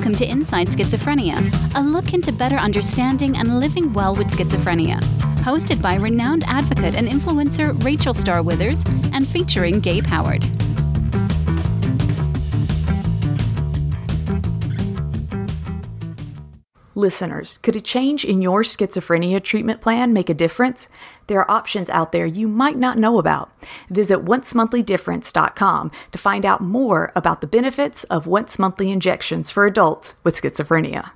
Welcome to Inside Schizophrenia, a look into better understanding and living well with schizophrenia. Hosted by renowned advocate and influencer Rachel Star Withers and featuring Gabe Howard. Listeners, could a change in your schizophrenia treatment plan make a difference? There are options out there you might not know about. Visit oncemonthly.difference.com to find out more about the benefits of once monthly injections for adults with schizophrenia.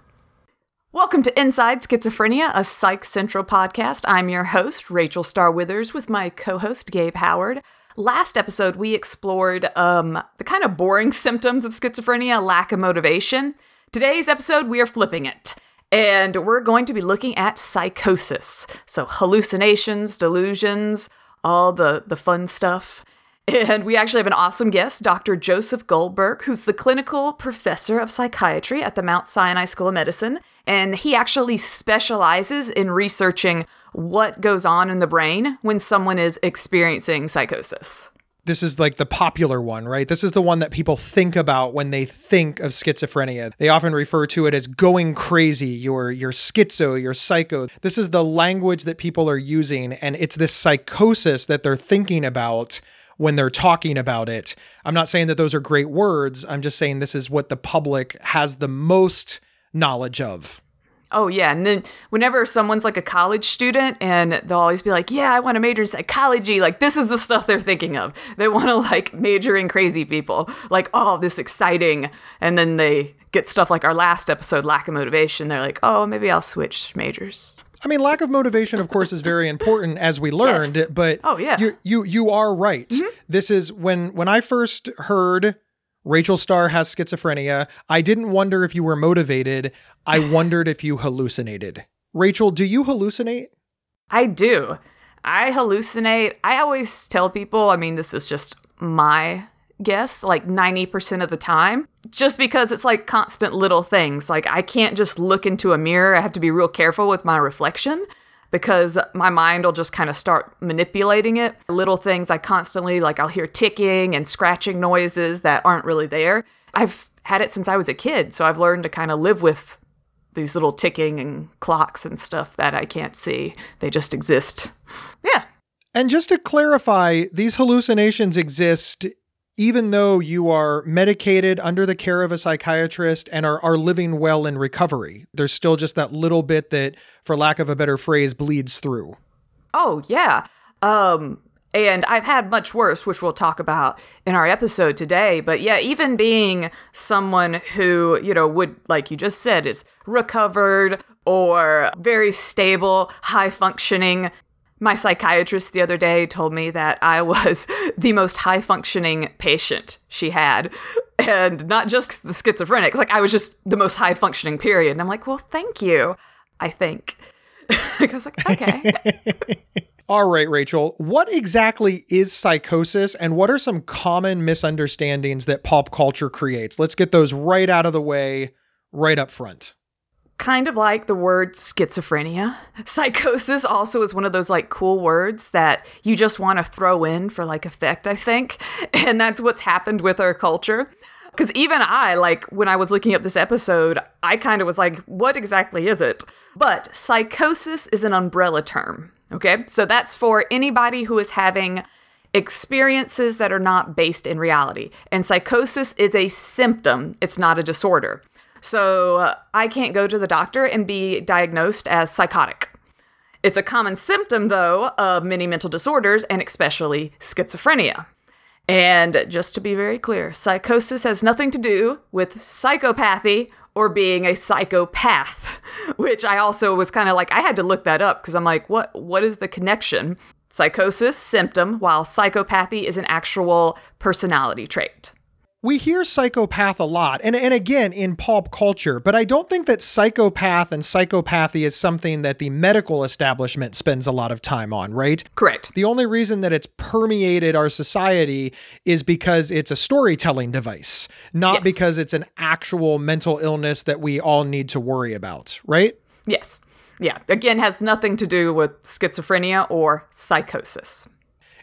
Welcome to Inside Schizophrenia, a Psych Central podcast. I'm your host, Rachel Star Withers, with my co host, Gabe Howard. Last episode, we explored um, the kind of boring symptoms of schizophrenia, lack of motivation. Today's episode, we are flipping it. And we're going to be looking at psychosis. So, hallucinations, delusions, all the, the fun stuff. And we actually have an awesome guest, Dr. Joseph Goldberg, who's the clinical professor of psychiatry at the Mount Sinai School of Medicine. And he actually specializes in researching what goes on in the brain when someone is experiencing psychosis this is like the popular one, right? This is the one that people think about when they think of schizophrenia. They often refer to it as going crazy, you're you're schizo, you're psycho. This is the language that people are using and it's this psychosis that they're thinking about when they're talking about it. I'm not saying that those are great words. I'm just saying this is what the public has the most knowledge of. Oh yeah, and then whenever someone's like a college student and they'll always be like, "Yeah, I want to major in psychology." Like this is the stuff they're thinking of. They want to like major in crazy people. Like, "Oh, this exciting." And then they get stuff like our last episode, lack of motivation. They're like, "Oh, maybe I'll switch majors." I mean, lack of motivation, of course, is very important as we learned. Yes. But oh yeah, you you you are right. Mm-hmm. This is when when I first heard Rachel Star has schizophrenia. I didn't wonder if you were motivated. I wondered if you hallucinated. Rachel, do you hallucinate? I do. I hallucinate. I always tell people, I mean, this is just my guess, like 90% of the time, just because it's like constant little things. Like, I can't just look into a mirror. I have to be real careful with my reflection because my mind will just kind of start manipulating it. Little things I constantly, like, I'll hear ticking and scratching noises that aren't really there. I've had it since I was a kid, so I've learned to kind of live with these little ticking and clocks and stuff that I can't see. They just exist. Yeah. And just to clarify, these hallucinations exist even though you are medicated under the care of a psychiatrist and are, are living well in recovery, there's still just that little bit that, for lack of a better phrase, bleeds through. Oh, yeah. Um, and I've had much worse, which we'll talk about in our episode today. But yeah, even being someone who, you know, would, like you just said, is recovered or very stable, high functioning, my psychiatrist the other day told me that I was the most high functioning patient she had. And not just the schizophrenic, like I was just the most high functioning period. And I'm like, well, thank you, I think. I was like, okay. All right, Rachel, what exactly is psychosis and what are some common misunderstandings that pop culture creates? Let's get those right out of the way, right up front kind of like the word schizophrenia. Psychosis also is one of those like cool words that you just want to throw in for like effect, I think. And that's what's happened with our culture. Because even I, like, when I was looking up this episode, I kind of was like, what exactly is it? But psychosis is an umbrella term. Okay. So that's for anybody who is having experiences that are not based in reality. And psychosis is a symptom, it's not a disorder. So uh, I can't go to the doctor and be diagnosed as psychotic. It's a common symptom, though, of many mental disorders and especially schizophrenia. And just to be very clear, psychosis has nothing to do with psychopathy or being a psychopath, which I also was kind of like I had to look that up because I'm like, what what is the connection? Psychosis symptom while psychopathy is an actual personality trait we hear psychopath a lot and, and again in pop culture but i don't think that psychopath and psychopathy is something that the medical establishment spends a lot of time on right? Correct. The only reason that it's permeated our society is because it's a storytelling device not yes. because it's an actual mental illness that we all need to worry about right? Yes. Yeah. Again has nothing to do with schizophrenia or psychosis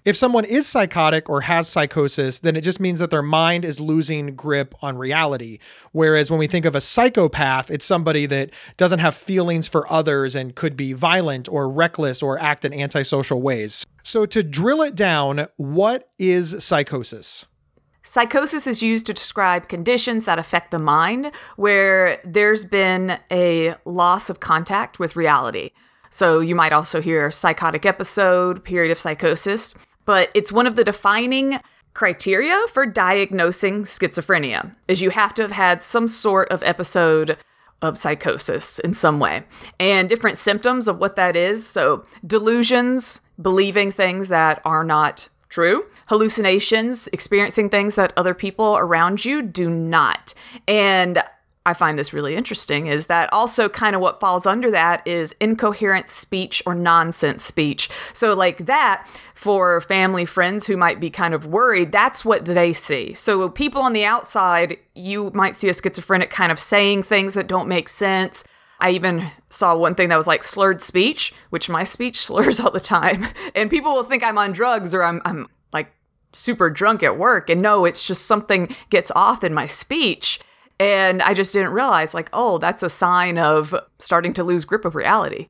If someone is psychotic or has psychosis, then it just means that their mind is losing grip on reality. Whereas when we think of a psychopath, it's somebody that doesn't have feelings for others and could be violent or reckless or act in antisocial ways. So, to drill it down, what is psychosis? Psychosis is used to describe conditions that affect the mind where there's been a loss of contact with reality. So you might also hear psychotic episode, period of psychosis, but it's one of the defining criteria for diagnosing schizophrenia is you have to have had some sort of episode of psychosis in some way and different symptoms of what that is. So delusions, believing things that are not true. Hallucinations, experiencing things that other people around you do not. And I find this really interesting is that also kind of what falls under that is incoherent speech or nonsense speech. So, like that, for family friends who might be kind of worried, that's what they see. So, people on the outside, you might see a schizophrenic kind of saying things that don't make sense. I even saw one thing that was like slurred speech, which my speech slurs all the time. And people will think I'm on drugs or I'm, I'm like super drunk at work. And no, it's just something gets off in my speech. And I just didn't realize, like, oh, that's a sign of starting to lose grip of reality.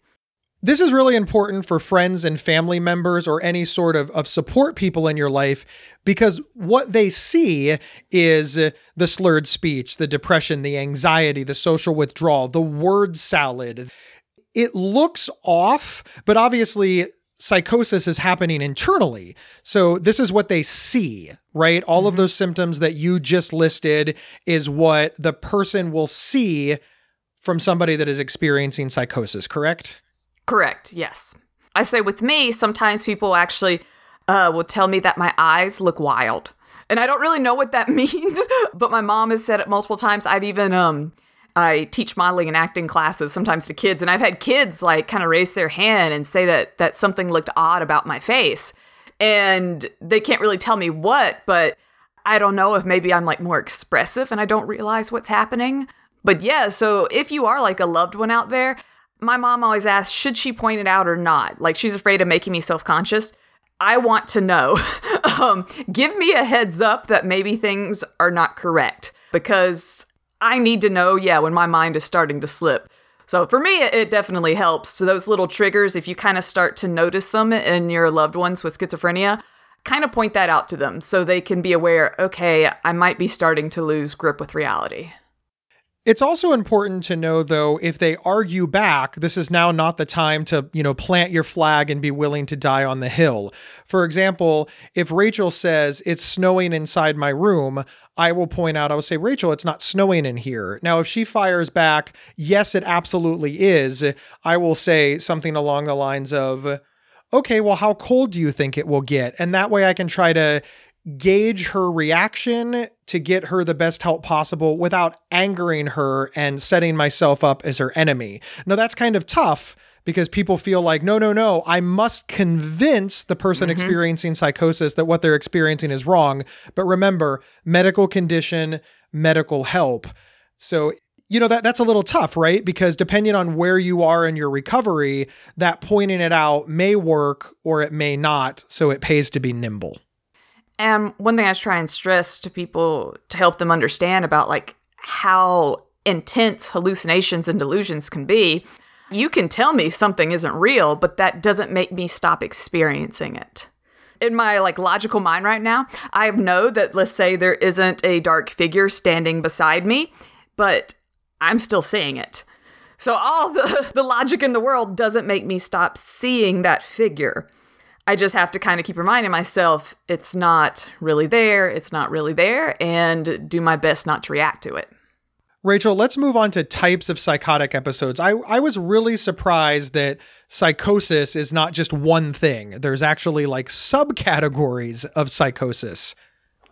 This is really important for friends and family members or any sort of, of support people in your life because what they see is the slurred speech, the depression, the anxiety, the social withdrawal, the word salad. It looks off, but obviously psychosis is happening internally. So this is what they see, right? All mm-hmm. of those symptoms that you just listed is what the person will see from somebody that is experiencing psychosis, correct? Correct, yes. I say with me, sometimes people actually uh, will tell me that my eyes look wild. And I don't really know what that means, but my mom has said it multiple times. I've even um, I teach modeling and acting classes sometimes to kids, and I've had kids like kind of raise their hand and say that that something looked odd about my face, and they can't really tell me what, but I don't know if maybe I'm like more expressive and I don't realize what's happening. But yeah, so if you are like a loved one out there, my mom always asks, should she point it out or not? Like she's afraid of making me self conscious. I want to know. um, give me a heads up that maybe things are not correct because I need to know, yeah, when my mind is starting to slip. So for me, it definitely helps. So those little triggers, if you kind of start to notice them in your loved ones with schizophrenia, kind of point that out to them so they can be aware, okay, I might be starting to lose grip with reality. It's also important to know though if they argue back, this is now not the time to, you know, plant your flag and be willing to die on the hill. For example, if Rachel says it's snowing inside my room, I will point out I will say Rachel, it's not snowing in here. Now if she fires back, yes it absolutely is, I will say something along the lines of okay, well, how cold do you think it will get? And that way I can try to gauge her reaction to get her the best help possible without angering her and setting myself up as her enemy. Now, that's kind of tough because people feel like, no, no, no, I must convince the person mm-hmm. experiencing psychosis that what they're experiencing is wrong. But remember, medical condition, medical help. So, you know that that's a little tough, right? Because depending on where you are in your recovery, that pointing it out may work or it may not, so it pays to be nimble. And one thing I try and stress to people to help them understand about like how intense hallucinations and delusions can be, you can tell me something isn't real, but that doesn't make me stop experiencing it. In my like logical mind right now, I know that let's say there isn't a dark figure standing beside me, but I'm still seeing it. So all the, the logic in the world doesn't make me stop seeing that figure. I just have to kind of keep reminding myself it's not really there, it's not really there, and do my best not to react to it. Rachel, let's move on to types of psychotic episodes. I, I was really surprised that psychosis is not just one thing. There's actually like subcategories of psychosis.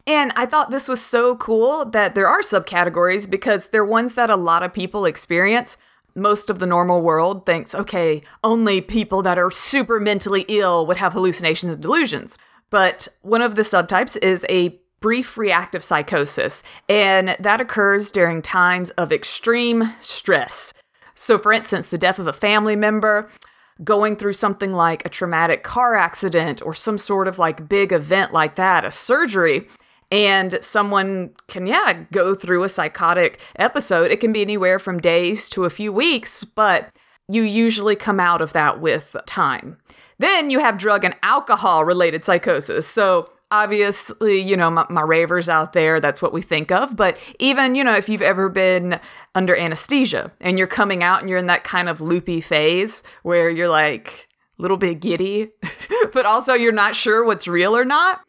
And I thought this was so cool that there are subcategories because they're ones that a lot of people experience most of the normal world thinks, okay, only people that are super mentally ill would have hallucinations and delusions. But one of the subtypes is a brief reactive psychosis, and that occurs during times of extreme stress. So, for instance, the death of a family member, going through something like a traumatic car accident or some sort of like big event like that, a surgery, and someone can, yeah, go through a psychotic episode. It can be anywhere from days to a few weeks, but you usually come out of that with time. Then you have drug and alcohol related psychosis. So obviously, you know, my, my, ravers out there, that's what we think of. But even, you know, if you've ever been under anesthesia and you're coming out and you're in that kind of loopy phase where you're like a little bit giddy, but also you're not sure what's real or not.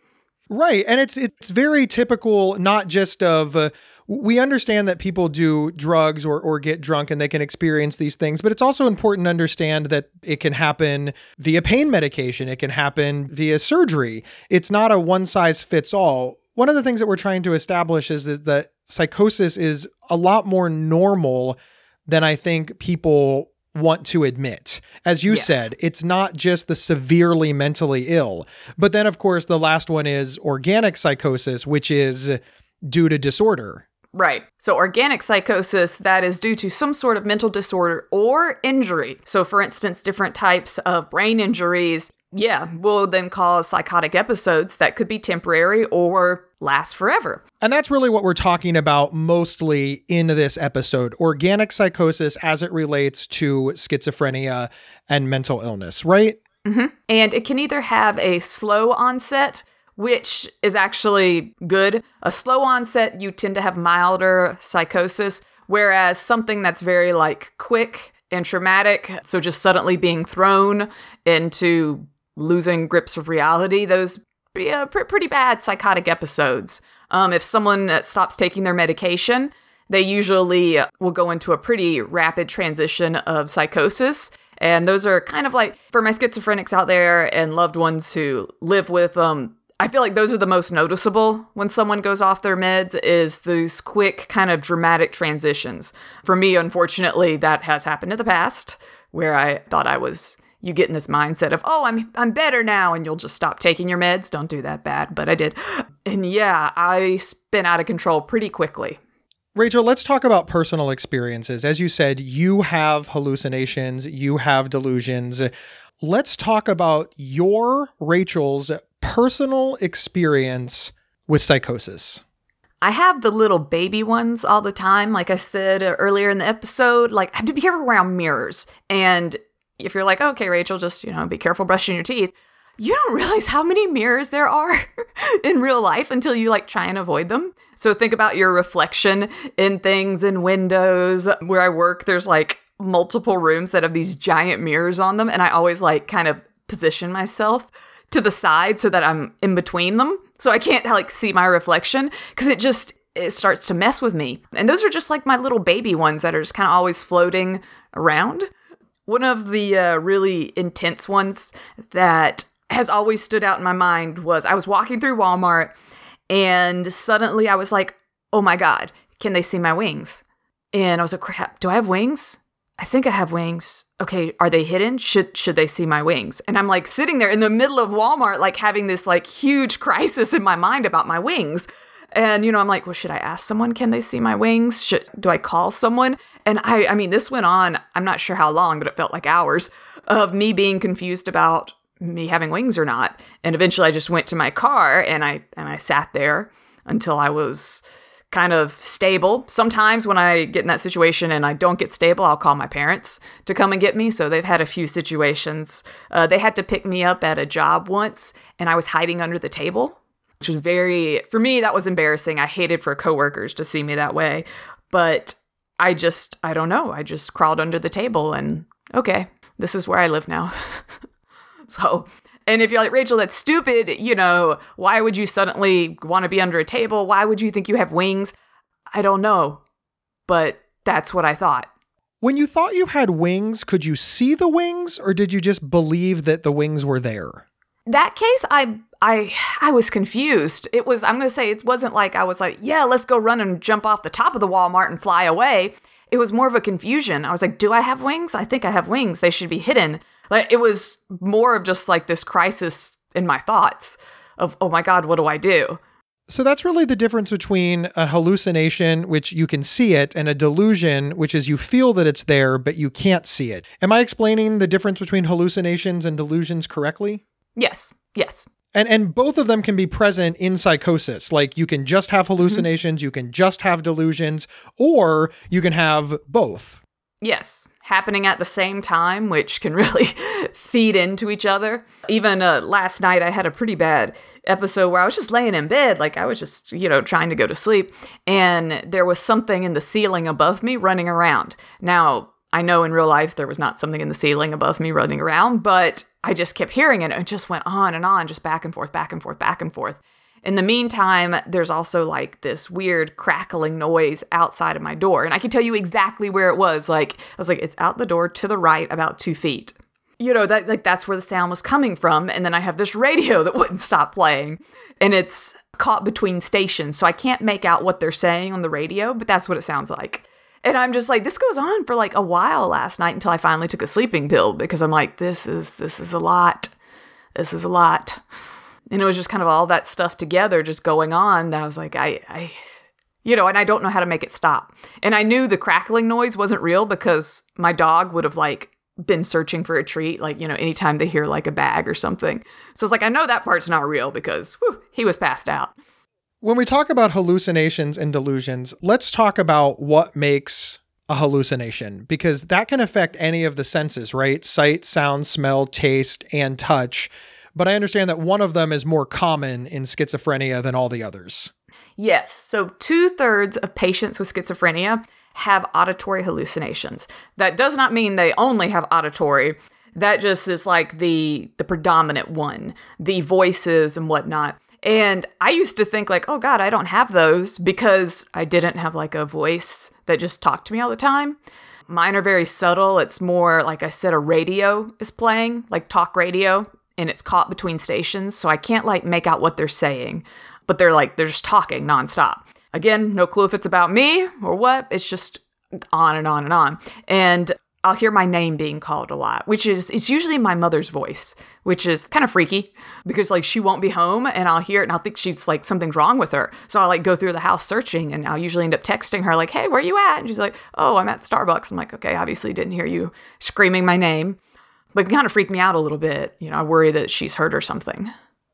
Right. And it's it's very typical not just of uh, we understand that people do drugs or or get drunk and they can experience these things, but it's also important to understand that it can happen via pain medication, it can happen via surgery. It's not a one size fits all. One of the things that we're trying to establish is that, that psychosis is a lot more normal than I think people want to admit. As you yes. said, it's not just the severely mentally ill. But then, of course, the last one is organic psychosis, which is due to disorder. Right. So, organic psychosis, that is due to some sort of mental disorder or injury. So, for instance, different types of brain injuries, yeah, will then cause psychotic episodes that could be temporary or last forever. And that's really what we're talking about mostly in this episode organic psychosis as it relates to schizophrenia and mental illness, right? Mm-hmm. And it can either have a slow onset, which is actually good. A slow onset, you tend to have milder psychosis, whereas something that's very like quick and traumatic, so just suddenly being thrown into losing grips of reality, those pretty, uh, pr- pretty bad psychotic episodes. Um, if someone uh, stops taking their medication, they usually uh, will go into a pretty rapid transition of psychosis. And those are kind of like for my schizophrenics out there and loved ones who live with them. Um, I feel like those are the most noticeable when someone goes off their meds is those quick kind of dramatic transitions. For me, unfortunately, that has happened in the past where I thought I was you get in this mindset of, oh, I'm I'm better now, and you'll just stop taking your meds. Don't do that bad, but I did. And yeah, I spin out of control pretty quickly. Rachel, let's talk about personal experiences. As you said, you have hallucinations, you have delusions. Let's talk about your, Rachel's, personal experience with psychosis. I have the little baby ones all the time. Like I said earlier in the episode, like I have to be careful around mirrors. And if you're like, okay, Rachel, just, you know, be careful brushing your teeth, you don't realize how many mirrors there are in real life until you like try and avoid them. So think about your reflection in things in windows. Where I work, there's like multiple rooms that have these giant mirrors on them. And I always like kind of position myself to the side so that I'm in between them. So I can't like see my reflection because it just it starts to mess with me. And those are just like my little baby ones that are just kind of always floating around. One of the uh, really intense ones that has always stood out in my mind was I was walking through Walmart and suddenly I was like, oh my God, can they see my wings? And I was like, crap, do I have wings? I think I have wings. Okay, are they hidden? Should should they see my wings? And I'm like sitting there in the middle of Walmart, like having this like huge crisis in my mind about my wings. And you know, I'm like, well, should I ask someone? Can they see my wings? Should do I call someone? And I, I mean, this went on. I'm not sure how long, but it felt like hours of me being confused about me having wings or not. And eventually, I just went to my car and I and I sat there until I was kind of stable. Sometimes when I get in that situation and I don't get stable, I'll call my parents to come and get me. So they've had a few situations. Uh, they had to pick me up at a job once, and I was hiding under the table which was very for me that was embarrassing. I hated for coworkers to see me that way, but I just I don't know. I just crawled under the table and okay, this is where I live now. so, and if you're like Rachel, that's stupid. You know, why would you suddenly want to be under a table? Why would you think you have wings? I don't know, but that's what I thought. When you thought you had wings, could you see the wings or did you just believe that the wings were there? That case, I I I was confused. It was I'm going to say it wasn't like I was like, "Yeah, let's go run and jump off the top of the Walmart and fly away." It was more of a confusion. I was like, "Do I have wings? I think I have wings. They should be hidden." Like it was more of just like this crisis in my thoughts of, "Oh my god, what do I do?" So that's really the difference between a hallucination, which you can see it, and a delusion, which is you feel that it's there, but you can't see it. Am I explaining the difference between hallucinations and delusions correctly? Yes. Yes. And and both of them can be present in psychosis. Like you can just have hallucinations, mm-hmm. you can just have delusions, or you can have both. Yes, happening at the same time, which can really feed into each other. Even uh, last night, I had a pretty bad episode where I was just laying in bed, like I was just, you know, trying to go to sleep, and there was something in the ceiling above me running around. Now, I know in real life there was not something in the ceiling above me running around, but I just kept hearing it and it just went on and on, just back and forth, back and forth, back and forth. In the meantime, there's also like this weird crackling noise outside of my door. And I can tell you exactly where it was. Like, I was like, it's out the door to the right about two feet. You know, that like that's where the sound was coming from. And then I have this radio that wouldn't stop playing. And it's caught between stations. So I can't make out what they're saying on the radio, but that's what it sounds like. And I'm just like, this goes on for like a while last night until I finally took a sleeping pill because I'm like, this is this is a lot. This is a lot. And it was just kind of all that stuff together just going on that I was like, I I you know, and I don't know how to make it stop. And I knew the crackling noise wasn't real because my dog would have like been searching for a treat, like, you know, anytime they hear like a bag or something. So it's like, I know that part's not real because whew, he was passed out. When we talk about hallucinations and delusions, let's talk about what makes a hallucination because that can affect any of the senses, right? Sight, sound, smell, taste, and touch. But I understand that one of them is more common in schizophrenia than all the others. Yes. So, two thirds of patients with schizophrenia have auditory hallucinations. That does not mean they only have auditory. That just is like the the predominant one, the voices and whatnot. And I used to think like, oh God, I don't have those because I didn't have like a voice that just talked to me all the time. Mine are very subtle. It's more like I said, a radio is playing, like talk radio, and it's caught between stations. So I can't like make out what they're saying, but they're like, they're just talking nonstop. Again, no clue if it's about me or what. It's just on and on and on. And I'll hear my name being called a lot, which is it's usually my mother's voice, which is kind of freaky because like she won't be home and I'll hear it and I'll think she's like something's wrong with her. So I'll like go through the house searching and I'll usually end up texting her like, "Hey, where are you at?" And she's like, "Oh, I'm at Starbucks." I'm like, "Okay, obviously didn't hear you screaming my name." But it kind of freaked me out a little bit. You know, I worry that she's hurt or something.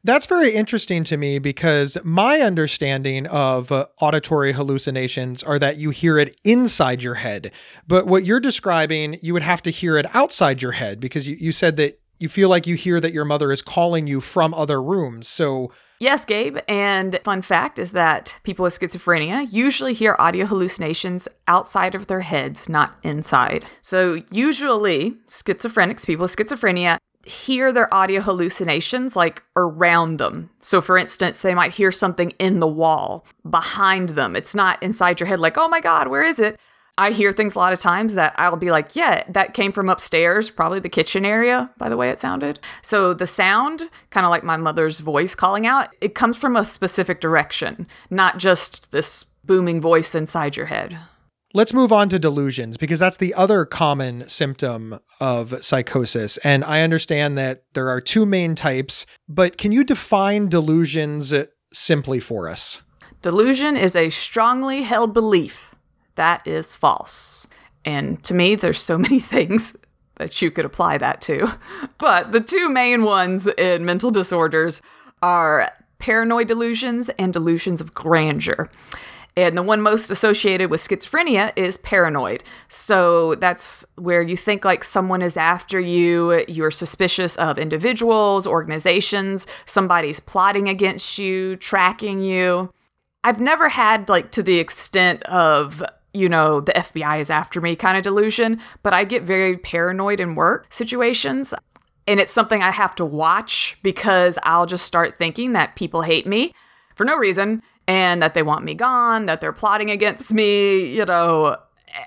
That's very interesting to me because my understanding of uh, auditory hallucinations are that you hear it inside your head. But what you're describing, you would have to hear it outside your head because you, you said that you feel like you hear that your mother is calling you from other rooms. So, Yes, Gabe. And fun fact is that people with schizophrenia usually hear audio hallucinations outside of their heads, not inside. So, usually, schizophrenics, people with schizophrenia, hear their audio hallucinations like around them. So, for instance, they might hear something in the wall behind them. It's not inside your head, like, oh my God, where is it? I hear things a lot of times that I'll be like, yeah, that came from upstairs, probably the kitchen area, by the way it sounded. So the sound, kind of like my mother's voice calling out, it comes from a specific direction, not just this booming voice inside your head. Let's move on to delusions because that's the other common symptom of psychosis. And I understand that there are two main types, but can you define delusions simply for us? Delusion is a strongly held belief that is false. And to me, there's so many things that you could apply that to. But the two main ones in mental disorders are paranoid delusions and delusions of grandeur. And the one most associated with schizophrenia is paranoid. So that's where you think like someone is after you, you're suspicious of individuals, organizations, somebody's plotting against you, tracking you. I've never had like to the extent of you know, the FBI is after me kind of delusion, but I get very paranoid in work situations. And it's something I have to watch because I'll just start thinking that people hate me for no reason and that they want me gone, that they're plotting against me, you know.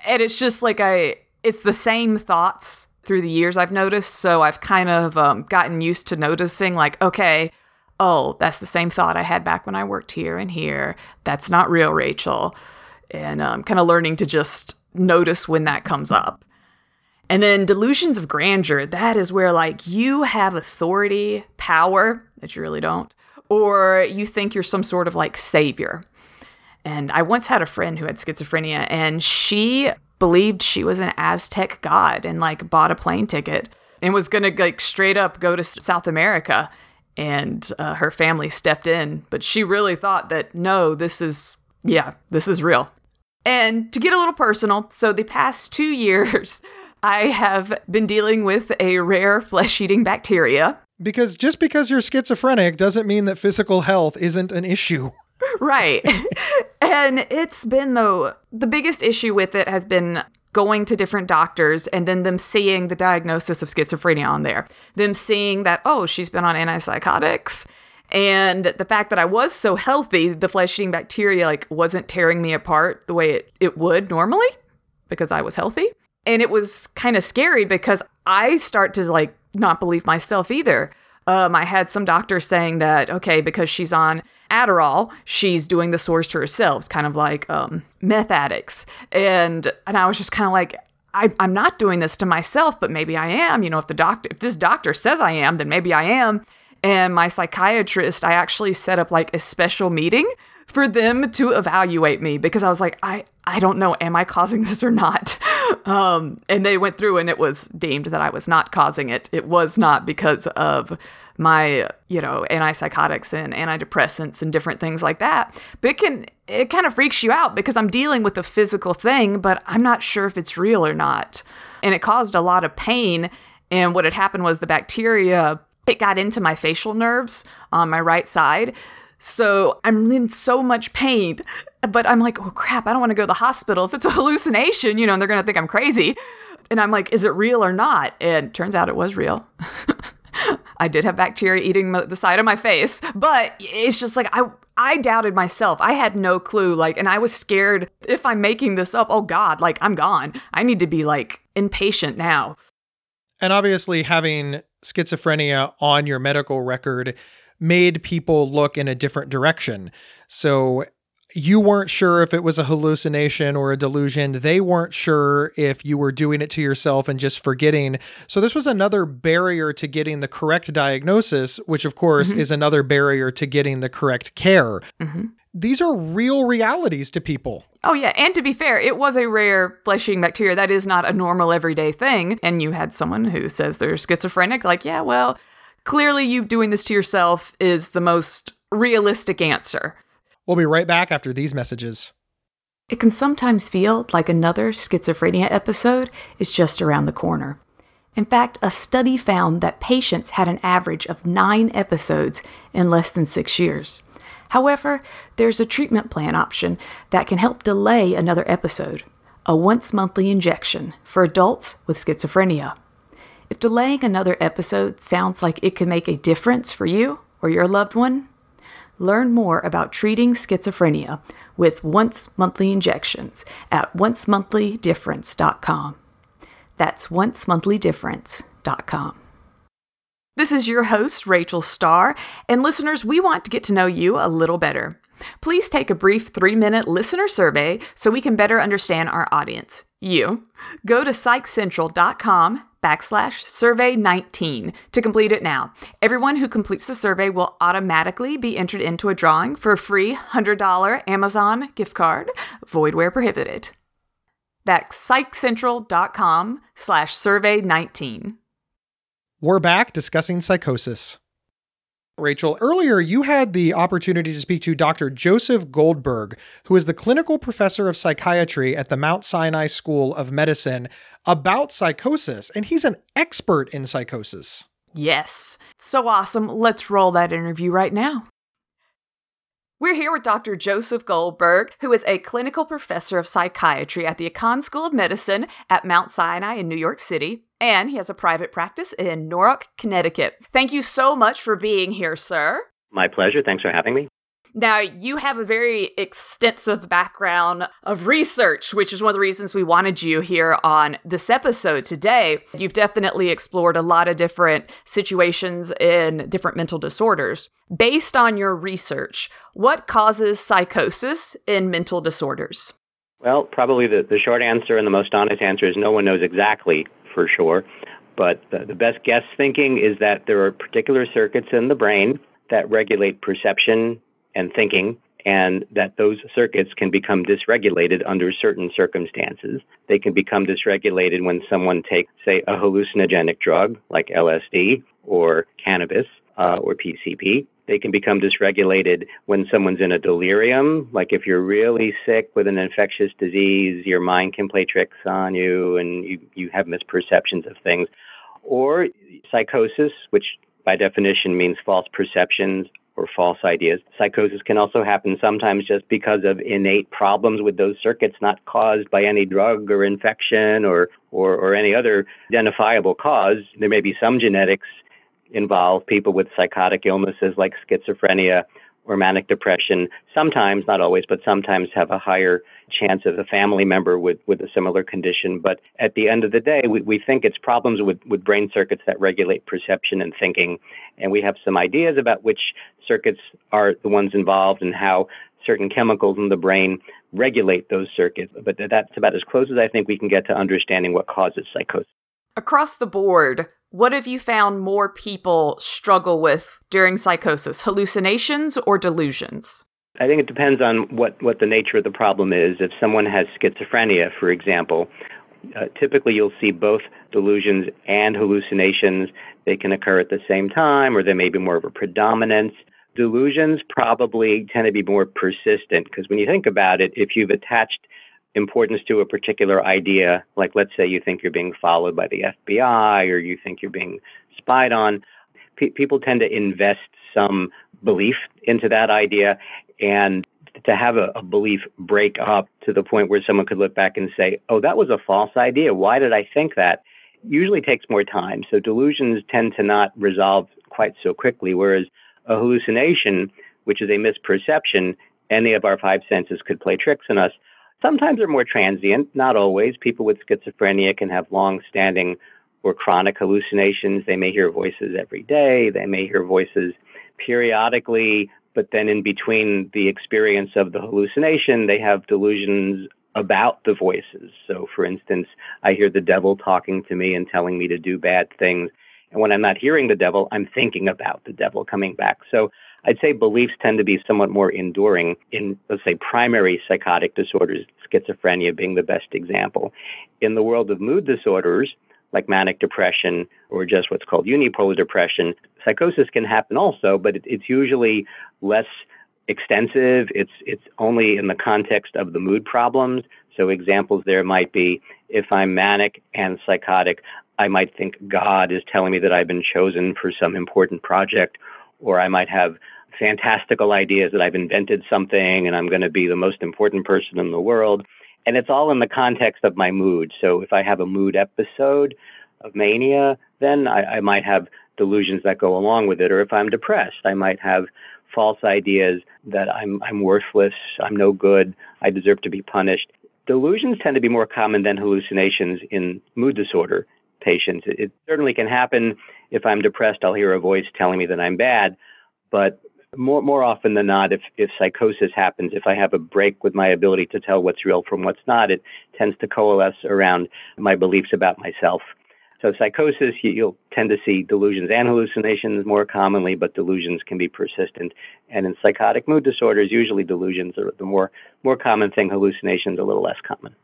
And it's just like I, it's the same thoughts through the years I've noticed. So I've kind of um, gotten used to noticing, like, okay, oh, that's the same thought I had back when I worked here and here. That's not real, Rachel. And um, kind of learning to just notice when that comes up. And then delusions of grandeur, that is where like you have authority, power that you really don't or you think you're some sort of like savior. And I once had a friend who had schizophrenia, and she believed she was an Aztec god and like bought a plane ticket and was gonna like straight up go to South America. And uh, her family stepped in, but she really thought that no, this is, yeah, this is real. And to get a little personal, so the past two years, I have been dealing with a rare flesh eating bacteria. Because just because you're schizophrenic doesn't mean that physical health isn't an issue. Right. and it's been, though, the biggest issue with it has been going to different doctors and then them seeing the diagnosis of schizophrenia on there. Them seeing that, oh, she's been on antipsychotics. And the fact that I was so healthy, the flesh eating bacteria like wasn't tearing me apart the way it, it would normally because I was healthy. And it was kind of scary because I start to like not believe myself either. Um, I had some doctors saying that, okay, because she's on Adderall, she's doing the sores to herself, kind of like um, meth addicts. And and I was just kind of like, I, I'm not doing this to myself, but maybe I am. You know, if the doctor, if this doctor says I am, then maybe I am. And my psychiatrist, I actually set up like a special meeting for them to evaluate me because I was like, I, I don't know, am I causing this or not? Um, and they went through and it was deemed that I was not causing it. It was not because of my, you know, antipsychotics and antidepressants and different things like that. But it can, it kind of freaks you out because I'm dealing with a physical thing, but I'm not sure if it's real or not. And it caused a lot of pain. And what had happened was the bacteria, it got into my facial nerves on my right side. So I'm in so much pain, but I'm like, oh crap, I don't want to go to the hospital if it's a hallucination, you know, they're going to think I'm crazy. And I'm like, is it real or not? And turns out it was real. I did have bacteria eating the side of my face, but it's just like I I doubted myself. I had no clue like and I was scared if I'm making this up, oh god, like I'm gone. I need to be like impatient now. And obviously having schizophrenia on your medical record made people look in a different direction. So you weren't sure if it was a hallucination or a delusion. They weren't sure if you were doing it to yourself and just forgetting. So, this was another barrier to getting the correct diagnosis, which, of course, mm-hmm. is another barrier to getting the correct care. Mm-hmm. These are real realities to people. Oh, yeah. And to be fair, it was a rare flesh eating bacteria. That is not a normal everyday thing. And you had someone who says they're schizophrenic, like, yeah, well, clearly you doing this to yourself is the most realistic answer. We'll be right back after these messages. It can sometimes feel like another schizophrenia episode is just around the corner. In fact, a study found that patients had an average of nine episodes in less than six years. However, there's a treatment plan option that can help delay another episode a once monthly injection for adults with schizophrenia. If delaying another episode sounds like it could make a difference for you or your loved one, Learn more about treating schizophrenia with once monthly injections at oncemonthly.difference.com. That's oncemonthly.difference.com. This is your host, Rachel Star, and listeners, we want to get to know you a little better. Please take a brief three minute listener survey so we can better understand our audience, you. Go to psychcentral.com backslash survey 19 to complete it now. Everyone who completes the survey will automatically be entered into a drawing for a free $100 Amazon gift card, void where prohibited. That's psychcentral.com slash survey 19. We're back discussing psychosis. Rachel, earlier you had the opportunity to speak to Dr. Joseph Goldberg, who is the clinical professor of psychiatry at the Mount Sinai School of Medicine, about psychosis, and he's an expert in psychosis. Yes. So awesome. Let's roll that interview right now. We're here with Dr. Joseph Goldberg, who is a clinical professor of psychiatry at the Icahn School of Medicine at Mount Sinai in New York City, and he has a private practice in Norwalk, Connecticut. Thank you so much for being here, sir. My pleasure. Thanks for having me. Now, you have a very extensive background of research, which is one of the reasons we wanted you here on this episode today. You've definitely explored a lot of different situations in different mental disorders. Based on your research, what causes psychosis in mental disorders? Well, probably the, the short answer and the most honest answer is no one knows exactly for sure. But the, the best guess thinking is that there are particular circuits in the brain that regulate perception and thinking, and that those circuits can become dysregulated under certain circumstances. They can become dysregulated when someone takes, say, a hallucinogenic drug like LSD or cannabis uh, or PCP. They can become dysregulated when someone's in a delirium. Like if you're really sick with an infectious disease, your mind can play tricks on you and you, you have misperceptions of things. Or psychosis, which by definition means false perceptions or false ideas. Psychosis can also happen sometimes just because of innate problems with those circuits, not caused by any drug or infection or, or, or any other identifiable cause. There may be some genetics involved, people with psychotic illnesses like schizophrenia or manic depression sometimes, not always, but sometimes have a higher chance of a family member with, with a similar condition. But at the end of the day, we, we think it's problems with, with brain circuits that regulate perception and thinking. And we have some ideas about which circuits are the ones involved and how certain chemicals in the brain regulate those circuits. But that's about as close as I think we can get to understanding what causes psychosis. Across the board, what have you found more people struggle with during psychosis, hallucinations or delusions? I think it depends on what, what the nature of the problem is. If someone has schizophrenia, for example, uh, typically you'll see both delusions and hallucinations. They can occur at the same time, or there may be more of a predominance. Delusions probably tend to be more persistent because when you think about it, if you've attached importance to a particular idea, like let's say you think you're being followed by the FBI or you think you're being spied on, pe- people tend to invest some belief into that idea and to have a, a, belief break up to the point where someone could look back and say, oh, that was a false idea. Why did I think that? Usually takes more time. So delusions tend to not resolve quite so quickly, whereas a hallucination, which is a misperception, any of our five senses could play tricks on us. Sometimes they're more transient, not always. People with schizophrenia can have long standing or chronic hallucinations. They may hear voices every day, they may hear voices periodically, but then in between the experience of the hallucination, they have delusions about the voices. So, for instance, I hear the devil talking to me and telling me to do bad things. And when I'm not hearing the devil, I'm thinking about the devil coming back. So, I'd say beliefs tend to be somewhat more enduring in, let's say, primary psychotic disorders, schizophrenia being the best example. In the world of mood disorders, like manic depression or just what's called unipolar depression, psychosis can happen also, but it, it's usually less extensive. It's it's only in the context of the mood problems. So examples there might be if I'm manic and psychotic, I might think God is telling me that I've been chosen for some important project, or I might have fantastical ideas that I've invented something and I'm going to be the most important person in the world. And it's all in the context of my mood. So if I have a mood episode of mania, then I, I might have delusions that go along with it. Or if I'm depressed, I might have false ideas that I'm, I'm worthless, I'm no good, I deserve to be punished. Delusions tend to be more common than hallucinations in mood disorder patients. It, certainly can happen if I'm depressed, I'll hear a voice telling me that I'm bad. But more more often than not, if if psychosis happens, if I have a break with my ability to tell what's real from what's not, it tends to coalesce around my beliefs about myself. So psychosis, you, you'll tend to see delusions and hallucinations more commonly, but delusions can be persistent. And in psychotic mood disorders, usually delusions are the more more common thing. Hallucinations a little less common.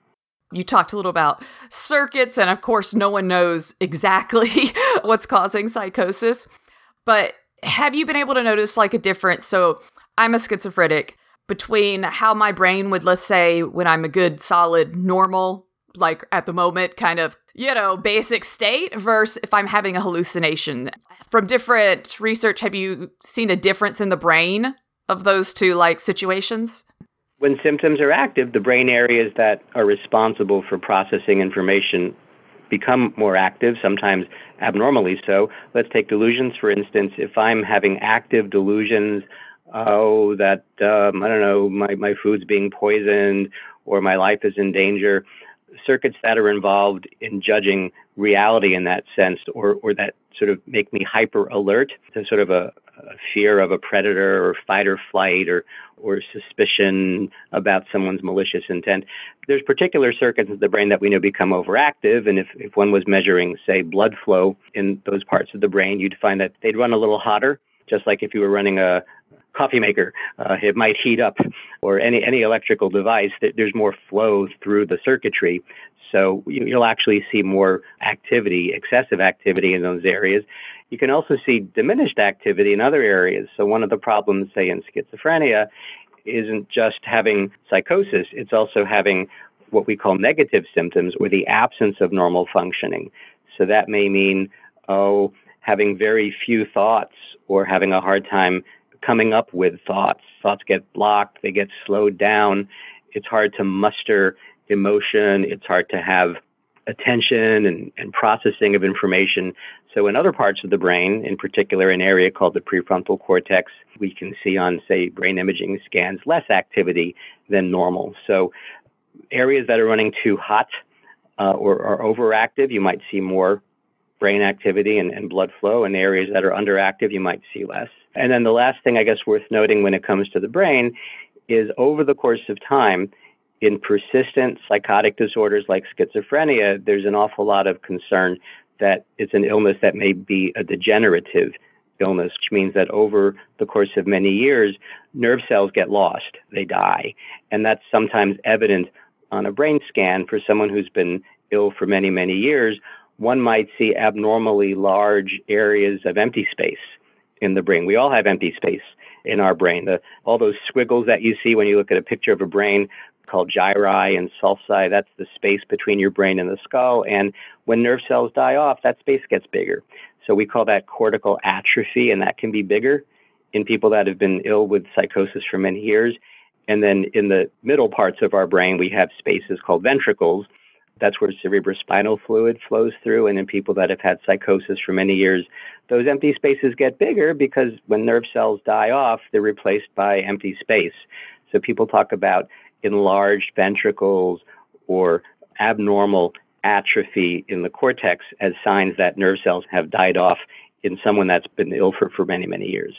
You talked a little about circuits, and of course, no one knows exactly what's causing psychosis. But have you been able to notice like a difference? So I'm a schizophrenic between how my brain would, let's say, when I'm a good, solid, normal, like at the moment, kind of, you know, basic state, versus if I'm having a hallucination. From different research, have you seen a difference in the brain of those two like situations? When symptoms are active, the brain areas that are responsible for processing information become more active, sometimes abnormally so. Let's take delusions, for instance. If I'm having active delusions, oh, that, um, I don't know, my, my food's being poisoned or my life is in danger, circuits that are involved in judging reality in that sense or, or that sort of make me hyper alert to sort of a, a fear of a predator or fight or flight or, or suspicion about someone's malicious intent. There's particular circuits of the brain that we know become overactive. And if, if one was measuring, say, blood flow in those parts of the brain, you'd find that they'd run a little hotter just like if you were running a coffee maker, uh, it might heat up, or any any electrical device. That there's more flow through the circuitry, so you'll actually see more activity, excessive activity in those areas. You can also see diminished activity in other areas. So one of the problems, say in schizophrenia, isn't just having psychosis; it's also having what we call negative symptoms or the absence of normal functioning. So that may mean, oh, having very few thoughts or having a hard time coming up with thoughts. Thoughts get blocked, they get slowed down. It's hard to muster emotion, it's hard to have attention and, and processing of information. So, in other parts of the brain, in particular an area called the prefrontal cortex, we can see on, say, brain imaging scans less activity than normal. So, areas that are running too hot uh, or are overactive, you might see more brain activity and, and blood flow. In areas that are underactive, you might see less. And then the last thing I guess worth noting when it comes to the brain is over the course of time, in persistent psychotic disorders like schizophrenia, there's an awful lot of concern that it's an illness that may be a degenerative illness, which means that over the course of many years, nerve cells get lost, they die. And that's sometimes evident on a brain scan for someone who's been ill for many, many years. One might see abnormally large areas of empty space in the brain. We all have empty space in our brain. The, all those squiggles that you see when you look at a picture of a brain called gyri and sulci, that's the space between your brain and the skull. And when nerve cells die off, that space gets bigger. So we call that cortical atrophy, and that can be bigger in people that have been ill with psychosis for many years. And then in the middle parts of our brain, we have spaces called ventricles. That's where cerebrospinal fluid flows through. And in people that have had psychosis for many years, those empty spaces get bigger because when nerve cells die off, they're replaced by empty space. So people talk about enlarged ventricles or abnormal atrophy in the cortex as signs that nerve cells have died off in someone that's been ill for, for many, many years.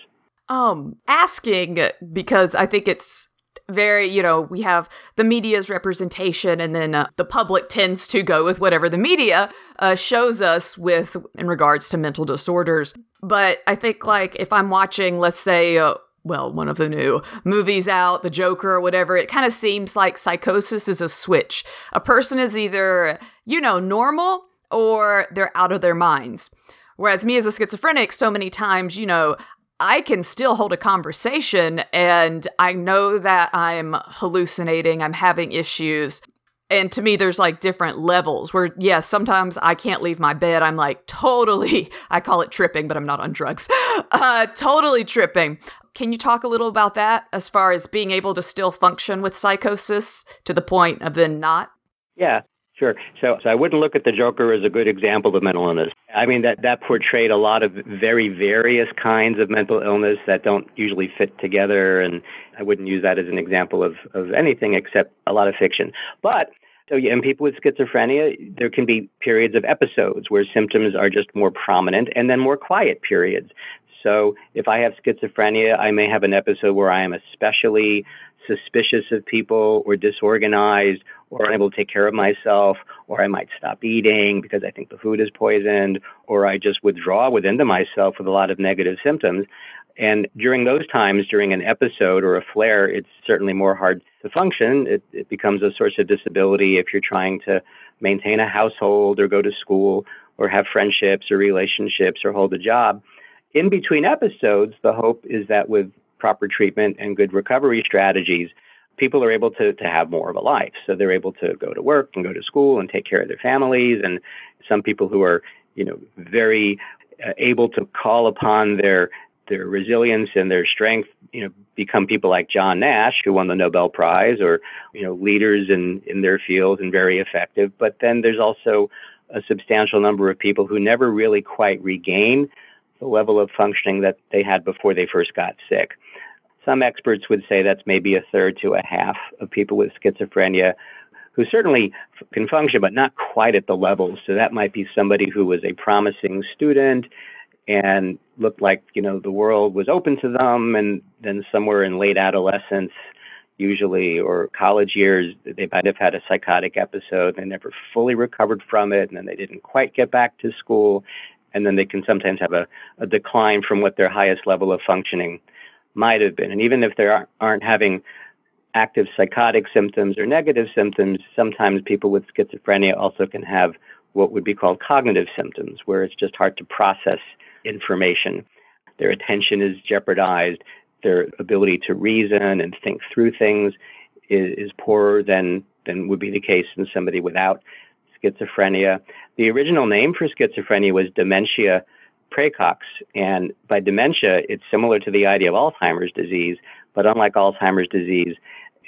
Um, asking because I think it's very, you know, we have the media's representation, and then uh, the public tends to go with whatever the media uh, shows us with in regards to mental disorders. But I think, like, if I'm watching, let's say, uh, well, one of the new movies out, The Joker or whatever, it kind of seems like psychosis is a switch. A person is either, you know, normal or they're out of their minds. Whereas me as a schizophrenic, so many times, you know, I can still hold a conversation and I know that I'm hallucinating, I'm having issues. And to me, there's like different levels where, yes, yeah, sometimes I can't leave my bed. I'm like totally, I call it tripping, but I'm not on drugs. Uh, totally tripping. Can you talk a little about that as far as being able to still function with psychosis to the point of then not? Yeah. Sure. So, so I wouldn't look at the Joker as a good example of mental illness. I mean that that portrayed a lot of very various kinds of mental illness that don't usually fit together, and I wouldn't use that as an example of of anything except a lot of fiction. But so yeah, in people with schizophrenia, there can be periods of episodes where symptoms are just more prominent, and then more quiet periods. So if I have schizophrenia, I may have an episode where I am especially suspicious of people or disorganized or unable to take care of myself, or I might stop eating because I think the food is poisoned, or I just withdraw within to myself with a lot of negative symptoms. And during those times, during an episode or a flare, it's certainly more hard to function. It, it becomes a source of disability if you're trying to maintain a household or go to school or have friendships or relationships or hold a job. In between episodes, the hope is that with proper treatment and good recovery strategies, people are able to, to have more of a life. So they're able to go to work and go to school and take care of their families. And some people who are, you know, very uh, able to call upon their their resilience and their strength, you know, become people like John Nash, who won the Nobel Prize, or you know, leaders in in their fields and very effective. But then there's also a substantial number of people who never really quite regain the level of functioning that they had before they first got sick. Some experts would say that's maybe a third to a half of people with schizophrenia who certainly can function, but not quite at the level. So that might be somebody who was a promising student and looked like you know the world was open to them, and then somewhere in late adolescence, usually or college years, they might have had a psychotic episode. They never fully recovered from it, and then they didn't quite get back to school, and then they can sometimes have a, a decline from what their highest level of functioning might have been. And even if they aren't, aren't having active psychotic symptoms or negative symptoms, sometimes people with schizophrenia also can have what would be called cognitive symptoms, where it's just hard to process information. Their attention is jeopardized, their ability to reason and think through things is, is poorer than, than would be the case in somebody without schizophrenia. The original name for schizophrenia was dementia praecox, and by dementia, it's similar to the idea of Alzheimer's disease, but unlike Alzheimer's disease,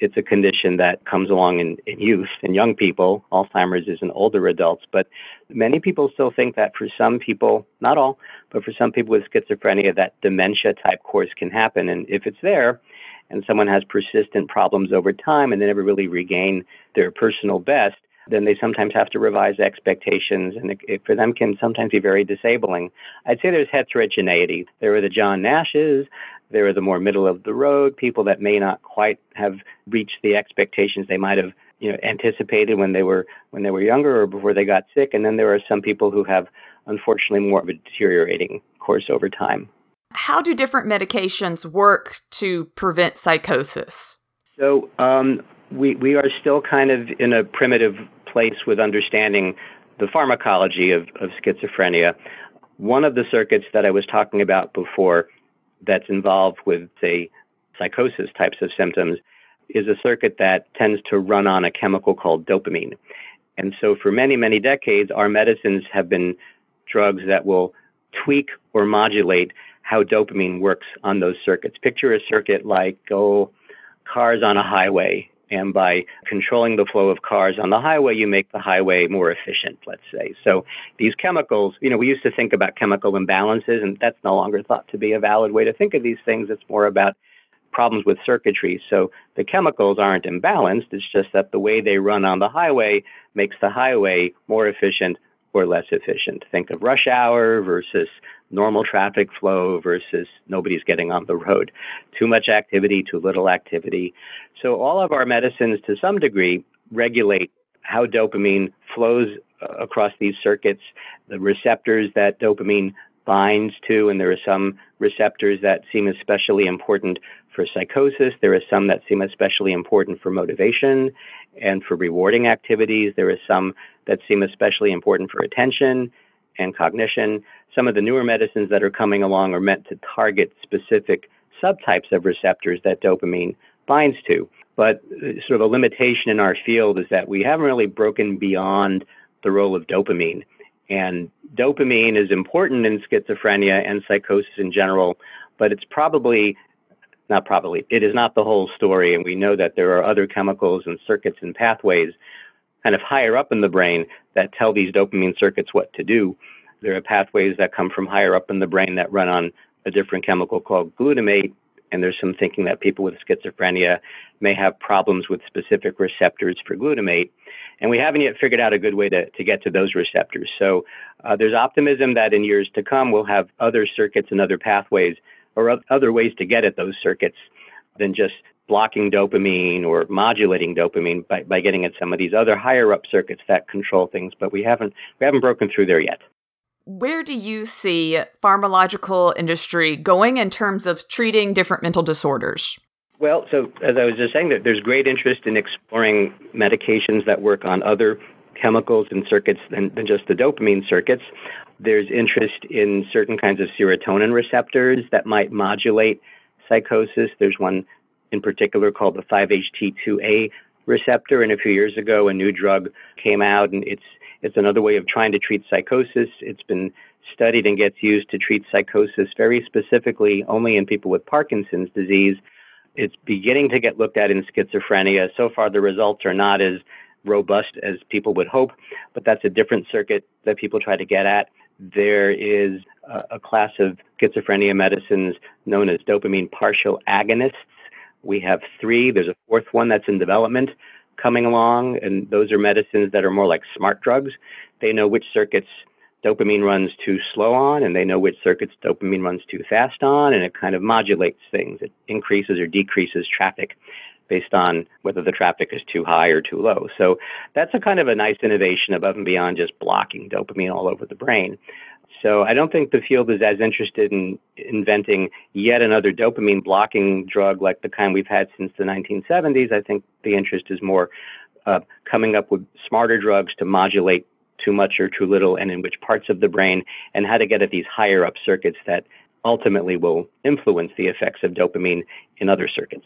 it's a condition that comes along in, in youth and young people. Alzheimer's is in older adults, but many people still think that for some people, not all, but for some people with schizophrenia, that dementia type course can happen. And if it's there, and someone has persistent problems over time and they never really regain their personal best, then they sometimes have to revise expectations, and it, it, for them can sometimes be very disabling. I'd say there's heterogeneity. There are the John Nashes, there are the more middle of the road people that may not quite have reached the expectations they might have you know anticipated when they were when they were younger or before they got sick, and then there are some people who have unfortunately more of a deteriorating course over time. How do different medications work to prevent psychosis? So um, we we are still kind of in a primitive place with understanding the pharmacology of, of schizophrenia. One of the circuits that I was talking about before that's involved with, say, psychosis types of symptoms is a circuit that tends to run on a chemical called dopamine. And so for many, many decades, our medicines have been drugs that will tweak or modulate how dopamine works on those circuits. Picture a circuit like, oh, cars on a highway and by controlling the flow of cars on the highway, you make the highway more efficient, let's say. So these chemicals, you know, we used to think about chemical imbalances, and that's no longer thought to be a valid way to think of these things. It's more about problems with circuitry. So the chemicals aren't imbalanced, it's just that the way they run on the highway makes the highway more efficient or less efficient. Think of rush hour versus normal traffic flow versus nobody's getting on the road. Too much activity, too little activity. So all of our medicines, to some degree, regulate how dopamine flows uh, across these circuits, the receptors that dopamine binds to, and there are some receptors that seem especially important for psychosis. There are some that seem especially important for motivation and for rewarding activities. There are some that seem especially important for attention and cognition. Some of the newer medicines that are coming along are meant to target specific subtypes of receptors that dopamine binds to. But uh, sort of a limitation in our field is that we haven't really broken beyond the role of dopamine. And dopamine is important in schizophrenia and psychosis in general, but it's probably not probably, it is not the whole story. And we know that there are other chemicals and circuits and pathways kind of higher up in the brain that tell these dopamine circuits what to do. There are pathways that come from higher up in the brain that run on a different chemical called glutamate. And there's some thinking that people with schizophrenia may have problems with specific receptors for glutamate. And we haven't yet figured out a good way to, to get to those receptors. So uh, there's optimism that in years to come, we'll have other circuits and other pathways or other ways to get at those circuits than just blocking dopamine or modulating dopamine by, by getting at some of these other higher up circuits that control things, but we haven't we haven't broken through there yet. Where do you see pharmacological industry going in terms of treating different mental disorders? Well, so as I was just saying, that there's great interest in exploring medications that work on other chemicals and circuits than, than just the dopamine circuits. There's interest in certain kinds of serotonin receptors that might modulate psychosis. There's one in particular called the 5-HT2A receptor. And a few years ago, a new drug came out, and it's it's another way of trying to treat psychosis. It's been studied and gets used to treat psychosis very specifically only in people with Parkinson's disease. It's beginning to get looked at in schizophrenia. So far, the results are not as robust as people would hope, but that's a different circuit that people try to get at. There is a, a class of schizophrenia medicines known as dopamine partial agonists we have three. There's a fourth one that's in development coming along, and those are medicines that are more like smart drugs. They know which circuits dopamine runs too slow on, and they know which circuits dopamine runs too fast on, and it kind of modulates things. It increases or decreases traffic based on whether the traffic is too high or too low. So that's a kind of a nice innovation above and beyond just blocking dopamine all over the brain. So I don't think the field is as interested in inventing yet another dopamine blocking drug like the kind we've had since the 1970s. I think the interest is more uh, coming up with smarter drugs to modulate too much or too little and in which parts of the brain and how to get at these higher up circuits that ultimately will influence the effects of dopamine in other circuits.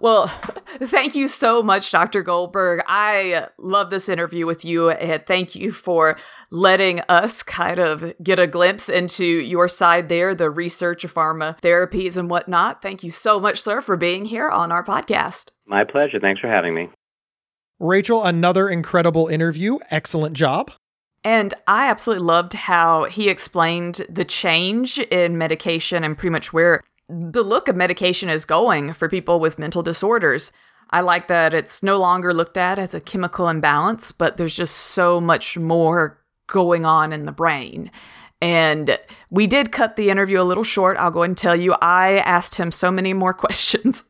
Well, thank you so much, Dr. Goldberg. I love this interview with you, and thank you for letting us kind of get a glimpse into your side there, the research of pharma therapies and whatnot. Thank you so much, sir, for being here on our podcast. My pleasure. Thanks for having me. Rachel, another incredible interview. Excellent job. And I absolutely loved how he explained the change in medication and pretty much where the look of medication is going for people with mental disorders. I like that it's no longer looked at as a chemical imbalance, but there's just so much more going on in the brain. And we did cut the interview a little short. I'll go and tell you, I asked him so many more questions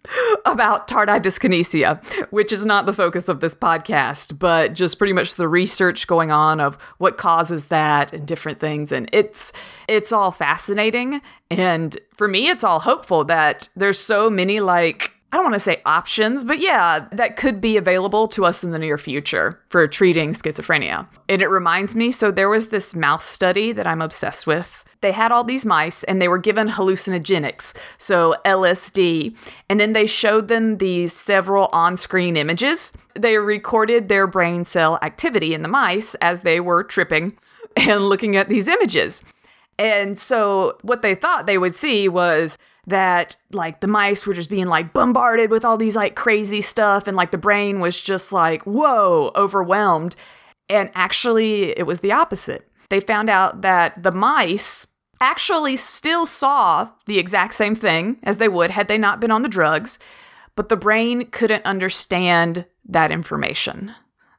about tardive dyskinesia, which is not the focus of this podcast, but just pretty much the research going on of what causes that and different things. And it's it's all fascinating. And for me, it's all hopeful that there's so many like I don't want to say options, but yeah, that could be available to us in the near future for treating schizophrenia. And it reminds me so there was this mouse study that I'm obsessed with. They had all these mice and they were given hallucinogenics, so LSD, and then they showed them these several on screen images. They recorded their brain cell activity in the mice as they were tripping and looking at these images. And so what they thought they would see was that like the mice were just being like bombarded with all these like crazy stuff and like the brain was just like whoa overwhelmed. And actually it was the opposite. They found out that the mice actually still saw the exact same thing as they would had they not been on the drugs but the brain couldn't understand that information.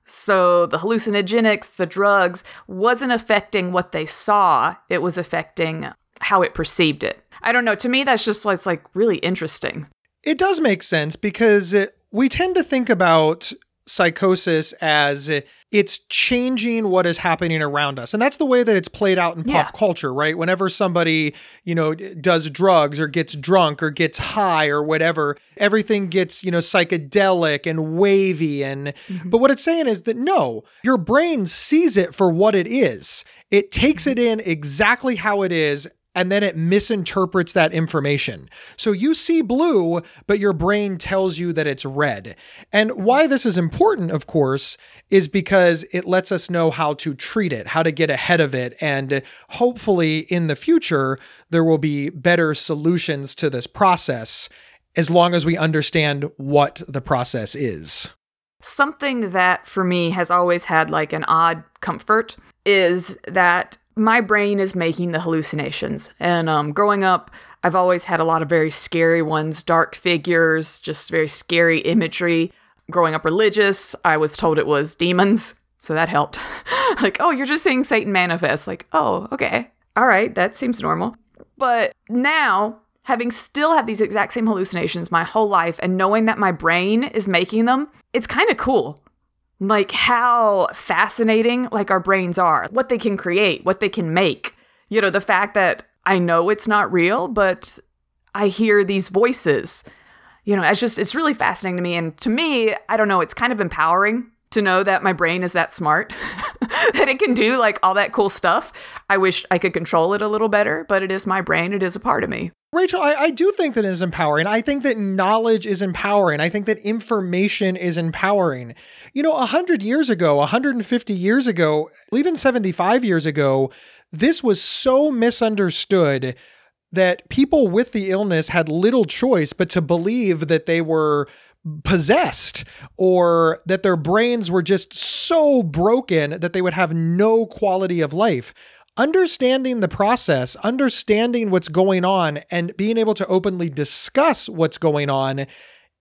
So the hallucinogenics the drugs wasn't affecting what they saw it was affecting how it perceived it I don't know. To me, that's just what's like really interesting. It does make sense because it, we tend to think about psychosis as it's changing what is happening around us. And that's the way that it's played out in Yeah. pop culture, right? Whenever somebody, you know, does drugs or gets drunk or gets high or whatever, everything gets, you know, psychedelic and wavy and mm-hmm. but what it's saying is that no, your brain sees it for what it is. It takes mm-hmm. it in exactly how it is and then it misinterprets that information. So you see blue, but your brain tells you that it's red. And why this is important, of course, is because it lets us know how to treat it, how to get ahead of it. And hopefully in the future, there will be better solutions to this process as long as we understand what the process is. Something that for me has always had like an odd comfort is that my brain is making the hallucinations. And um, growing up, I've always had a lot of very scary ones, dark figures, just very scary imagery. Growing up religious, I was told it was demons. So that helped. like, oh, you're just seeing Satan manifest. Like, oh, okay. All right, that seems normal. But now, having still had these exact same hallucinations my whole life and knowing that my brain is making them, it's kind of cool like how fascinating like our brains are what they can create what they can make. You know the fact that i know it's not real but i hear these voices. You know it's just it's really fascinating to me. And to me i don't know it's kind of empowering to know that my brain is that smart that it can do like all that cool stuff i wish i could control it a little better but it is my brain it is a part of me Rachel, I, I do think that is empowering. I think that knowledge is empowering. I think that information is empowering. You know, 100 years ago, 150 years ago, even 75 years ago, this was so misunderstood that people with the illness had little choice but to believe that they were possessed or that their brains were just so broken that they would have no quality of life understanding the process, understanding what's going on, and being able to openly discuss what's going on,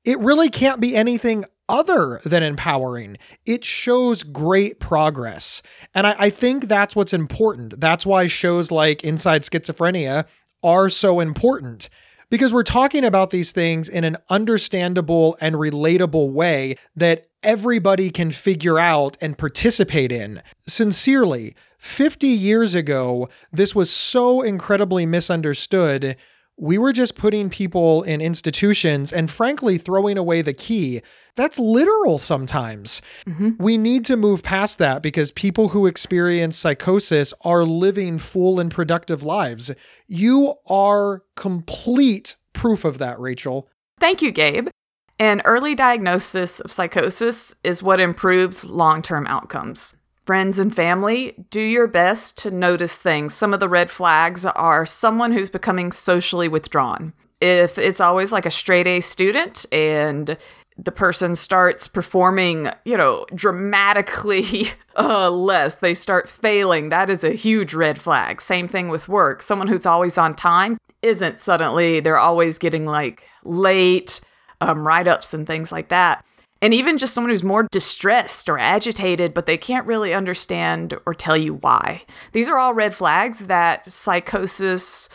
it really can't be anything other than empowering. It shows great progress. And I, I think that's what's important. That's why shows like Inside Schizophrenia are so important because we're talking about these things in an understandable and relatable way that everybody can figure out and participate in. Sincerely, 50 years ago, this was so incredibly misunderstood. We were just putting people in institutions and, frankly, throwing away the key. That's literal sometimes. Mm-hmm. We need to move past that because people who experience psychosis are living full and productive lives. You are complete proof of that, Rachel. Thank you, Gabe. An early diagnosis of psychosis is what improves long term outcomes. Friends and family, do your best to notice things. Some of the red flags are someone who's becoming socially withdrawn. If it's always like a straight A student and the person starts performing, you know, dramatically uh, less, they start failing, that is a huge red flag. Same thing with work. Someone who's always on time isn't suddenly, they're always getting like late um, write ups and things like that. And even just someone who's more distressed or agitated, but they can't really understand or tell you why. These are all red flags that psychosis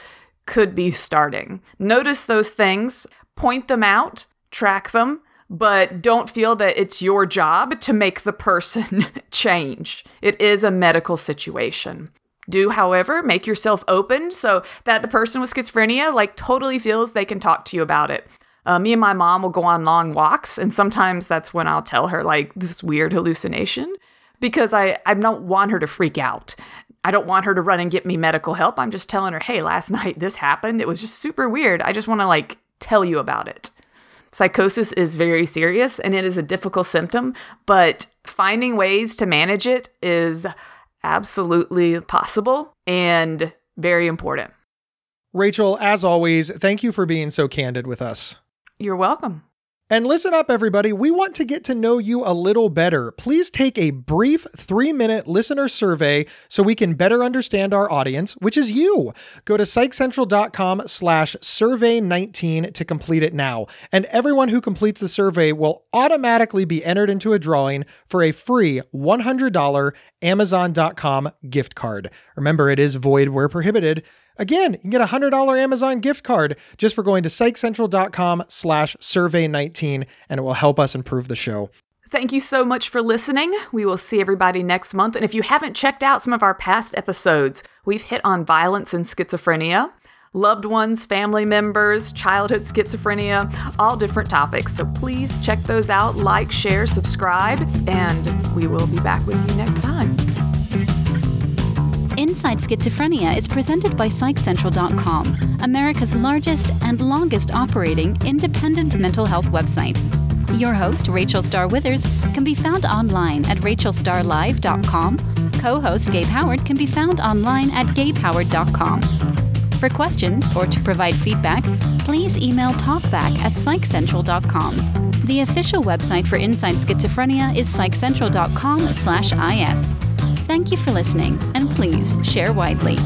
could be starting. Notice those things, point them out, track them, but don't feel that it's your job to make the person change. It is a medical situation. Do, however, make yourself open so that the person with schizophrenia like totally feels they can talk to you about it. Uh, me and my mom will go on long walks, and sometimes that's when I'll tell her like this weird hallucination because I I don't want her to freak out. I don't want her to run and get me medical help. I'm just telling her, "Hey, last night this happened. It was just super weird. I just want to like tell you about it." Psychosis is very serious and it is a difficult symptom, but finding ways to manage it is absolutely possible and very important. Rachel, as always, thank you for being so candid with us. You're welcome. And listen up, everybody. We want to get to know you a little better. Please take a brief three minute listener survey so we can better understand our audience, which is you. Go to psychcentral.com slash survey 19 to complete it now. And everyone who completes the survey will automatically be entered into a drawing for a free $100 Amazon.com gift card. Remember, it is void where prohibited. Again, you can get a $100 Amazon gift card just for going to psychcentral.com slash survey19, and it will help us improve the show. Thank you so much for listening. We will see everybody next month. And if you haven't checked out some of our past episodes, we've hit on violence and schizophrenia, loved ones, family members, childhood schizophrenia, all different topics. So please check those out, like, share, subscribe, and we will be back with you next time. Inside Schizophrenia is presented by PsychCentral.com, America's largest and longest operating independent mental health website. Your host, Rachel Star Withers, can be found online at rachelstarlive.com. Co host Gabe Howard can be found online at gabehoward.com. For questions or to provide feedback, please email talkback at psychcentral.com. The official website for Inside Schizophrenia is psychcentral.com slash is. Thank you for listening, and please share widely.